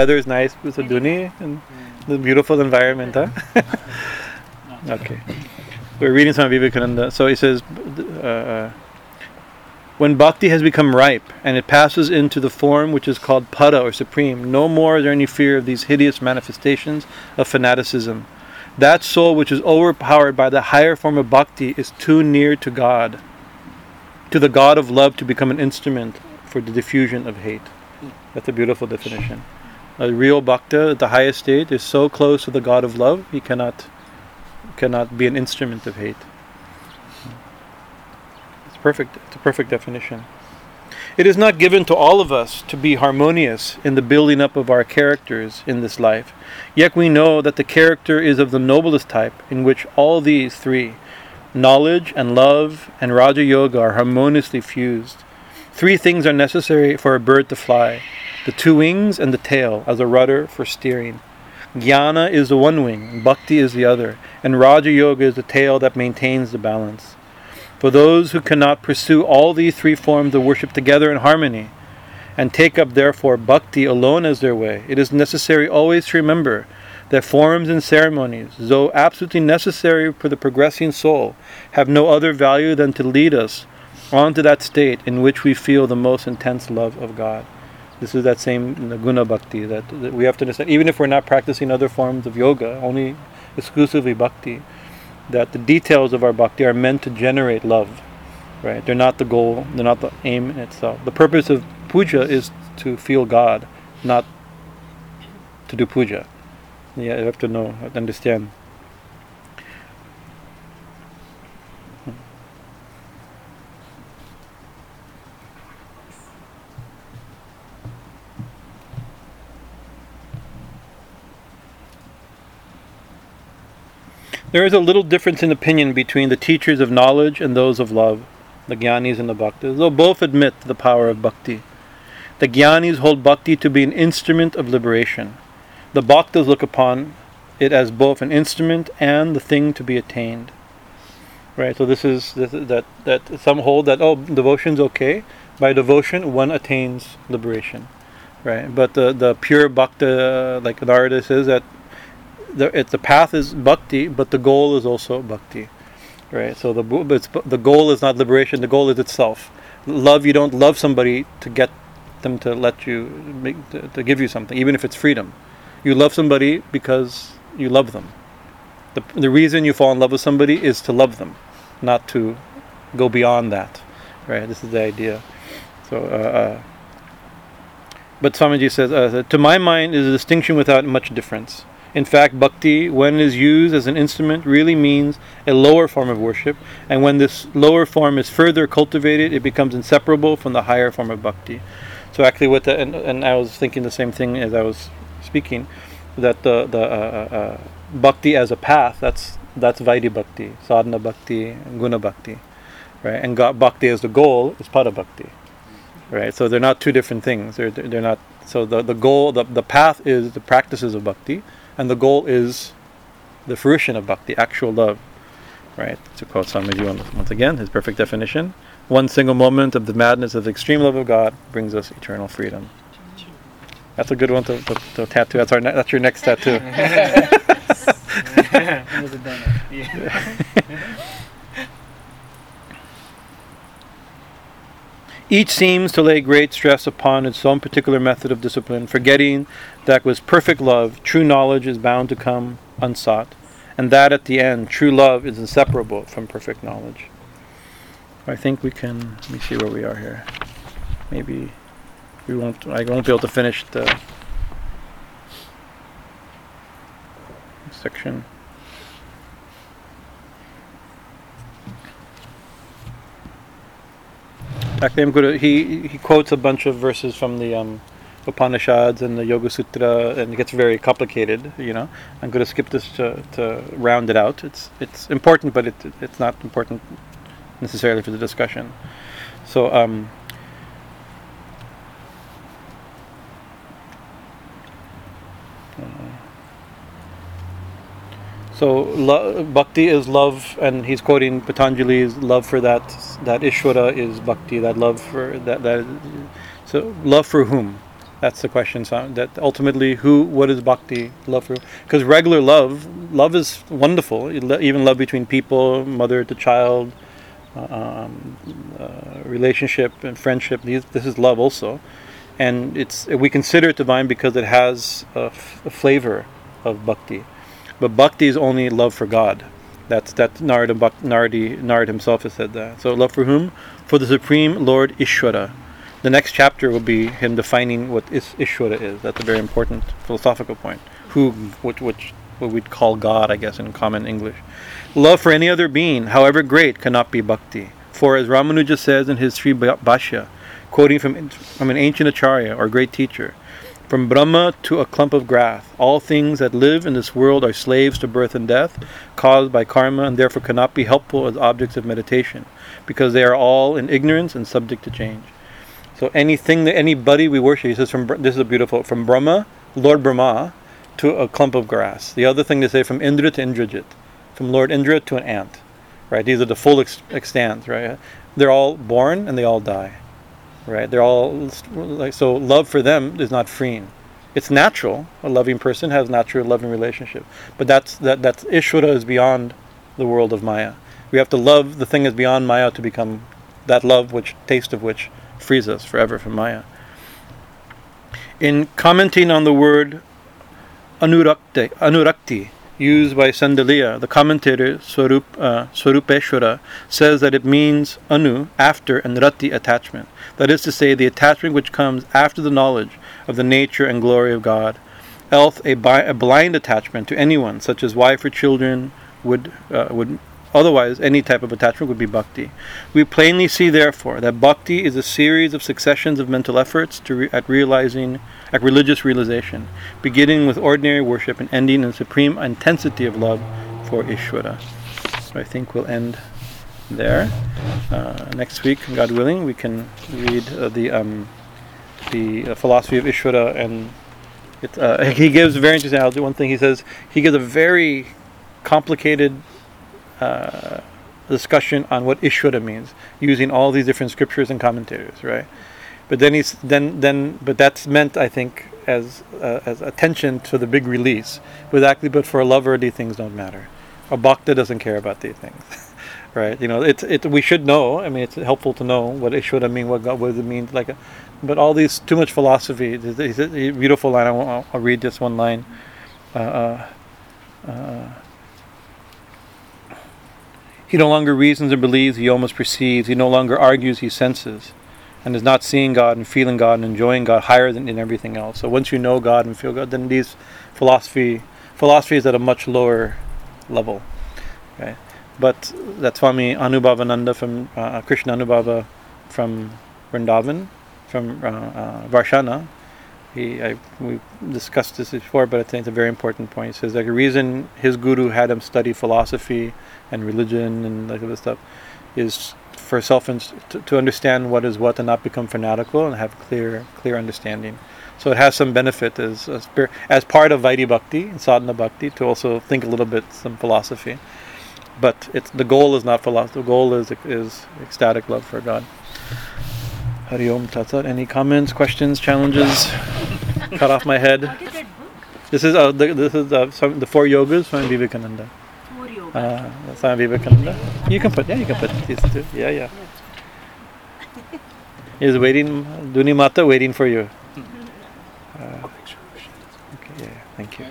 weather is nice with the duni and the beautiful environment, huh? okay. We're reading some of Vivekananda. So he says, uh, uh, when bhakti has become ripe and it passes into the form which is called para or supreme, no more is there any fear of these hideous manifestations of fanaticism. That soul which is overpowered by the higher form of bhakti is too near to God, to the God of love to become an instrument for the diffusion of hate. That's a beautiful definition. A real bhakta at the highest state is so close to the God of love, he cannot cannot be an instrument of hate. It's perfect. It's a perfect definition. It is not given to all of us to be harmonious in the building up of our characters in this life. Yet we know that the character is of the noblest type, in which all these three, knowledge and love and Raja Yoga, are harmoniously fused. Three things are necessary for a bird to fly the two wings and the tail as a rudder for steering. Jnana is the one wing, Bhakti is the other, and Raja Yoga is the tail that maintains the balance. For those who cannot pursue all these three forms of worship together in harmony, and take up therefore Bhakti alone as their way, it is necessary always to remember that forms and ceremonies, though absolutely necessary for the progressing soul, have no other value than to lead us on to that state in which we feel the most intense love of God. This is that same guna bhakti that, that we have to understand. Even if we're not practicing other forms of yoga, only exclusively bhakti, that the details of our bhakti are meant to generate love. Right? They're not the goal. They're not the aim in itself. The purpose of puja is to feel God, not to do puja. Yeah, you have to know, understand. There is a little difference in opinion between the teachers of knowledge and those of love, the Gyanis and the Bhaktas, though both admit the power of Bhakti. The Gyanis hold Bhakti to be an instrument of liberation. The Bhaktas look upon it as both an instrument and the thing to be attained. Right, so this is this, that that some hold that oh devotion's okay. By devotion, one attains liberation, right? But the the pure bhakta, like Narada says, that the it's the path is bhakti, but the goal is also bhakti, right? So the the goal is not liberation. The goal is itself. Love you don't love somebody to get them to let you make, to, to give you something, even if it's freedom. You love somebody because you love them. The the reason you fall in love with somebody is to love them, not to go beyond that, right? This is the idea. So. Uh, uh, but Swamiji says, uh, to my mind, is a distinction without much difference. In fact, bhakti, when it is used as an instrument, really means a lower form of worship, and when this lower form is further cultivated, it becomes inseparable from the higher form of bhakti. So actually, what the, and, and I was thinking the same thing as I was speaking, that the the uh, uh, uh bhakti as a path, that's that's Vaidhi bhakti, sadhana bhakti, guna bhakti, right? And bhakti as the goal is para bhakti, right? So they're not two different things. They're they're not. So the the goal, the the path is the practices of bhakti and the goal is the fruition of bhakti, actual love. Right? To quote Swamiji once again, his perfect definition one single moment of the madness of the extreme love of God brings us eternal freedom. That's a good one to, to, to tattoo. That's our ne- that's your next tattoo. Each seems to lay great stress upon its own particular method of discipline, forgetting that with perfect love, true knowledge is bound to come unsought, and that at the end, true love is inseparable from perfect knowledge. I think we can. Let me see where we are here. Maybe we won't. I won't be able to finish the section. Actually, to. He he quotes a bunch of verses from the um, Upanishads and the Yoga Sutra, and it gets very complicated. You know, I'm going to skip this to, to round it out. It's it's important, but it it's not important necessarily for the discussion. So. Um, So lo- bhakti is love, and he's quoting Patanjali's love for that. That Ishvara is bhakti. That love for that. That so love for whom? That's the question. So that ultimately, who, what is bhakti? Love for, because regular love, love is wonderful. Even love between people, mother to child, um, uh, relationship and friendship. These, this is love also, and it's we consider it divine because it has a, f- a flavor of bhakti. But bhakti is only love for God. That's that Narada, Naradi, Narad himself has said that. So love for whom? For the Supreme Lord Ishvara the next chapter will be him defining what is Ishvara is. That's a very important philosophical point. Who, which, which, what we'd call God, I guess, in common English. Love for any other being, however great, cannot be bhakti. For as Ramanuja says in his Sri Bhashya, quoting from, from an ancient acharya or great teacher, from Brahma to a clump of grass, all things that live in this world are slaves to birth and death, caused by karma, and therefore cannot be helpful as objects of meditation, because they are all in ignorance and subject to change. So anything that anybody we worship, he says from this is a beautiful from Brahma, Lord Brahma, to a clump of grass. The other thing to say from Indra to Indrajit, from Lord Indra to an ant, right? These are the full ex- right? They're all born and they all die, right? They're all like so. Love for them is not freeing. It's natural. A loving person has natural loving relationship, but that's that that's Ishvara is beyond the world of Maya. We have to love the thing is beyond Maya to become that love, which taste of which frees us forever from Maya. In commenting on the word anurakti, anurakti used by Shandilya, the commentator Swarup, uh, Swarupeshwara says that it means anu, after, and rati, attachment. That is to say, the attachment which comes after the knowledge of the nature and glory of God. Else, a, bi- a blind attachment to anyone, such as wife or children, would uh, would Otherwise, any type of attachment would be bhakti. We plainly see, therefore, that bhakti is a series of successions of mental efforts re- at realizing, at religious realization, beginning with ordinary worship and ending in supreme intensity of love for Ishvara. So I think we'll end there. Uh, next week, God willing, we can read uh, the um, the uh, philosophy of Ishvara, and it, uh, he gives a very interesting. I'll do one thing. He says he gives a very complicated uh, discussion on what Ishvara means, using all these different scriptures and commentators, right? But then he's then then but that's meant I think as uh, as attention to the big release. But actually, but for a lover, these things don't matter. A bhakta doesn't care about these things, right? You know, it's it. We should know. I mean, it's helpful to know what Ishvara mean, what God, what does it mean, like. A, but all these too much philosophy. It's a beautiful line. I'll, I'll read this one line. Uh, uh, uh he no longer reasons and believes, he almost perceives. He no longer argues, he senses. And is not seeing God and feeling God and enjoying God higher than in everything else. So once you know God and feel God, then these philosophy philosophy is at a much lower level. Okay? But that's Swami Anubhavananda from uh, Krishna Anubhava from Vrindavan, from uh, uh, Varshana, he I, we discussed this before, but I think it's a very important point. He says like the reason his guru had him study philosophy and religion and like this stuff is for self to, to understand what is what and not become fanatical and have clear clear understanding. So it has some benefit as as, part of Vaidhi Bhakti and Sadhana Bhakti to also think a little bit some philosophy. But it's the goal is not philosophy. The goal is is ecstatic love for God. Hari Om. Any comments, questions, challenges? Cut off my head. This is uh, the, this is uh, some, the four yogas from Vivekananda. Four yogas. Uh, Swami Vivekananda. You can put yeah, you can put these two. Yeah, yeah. He's waiting, Duni Mata waiting for you. Uh, okay, yeah, thank you.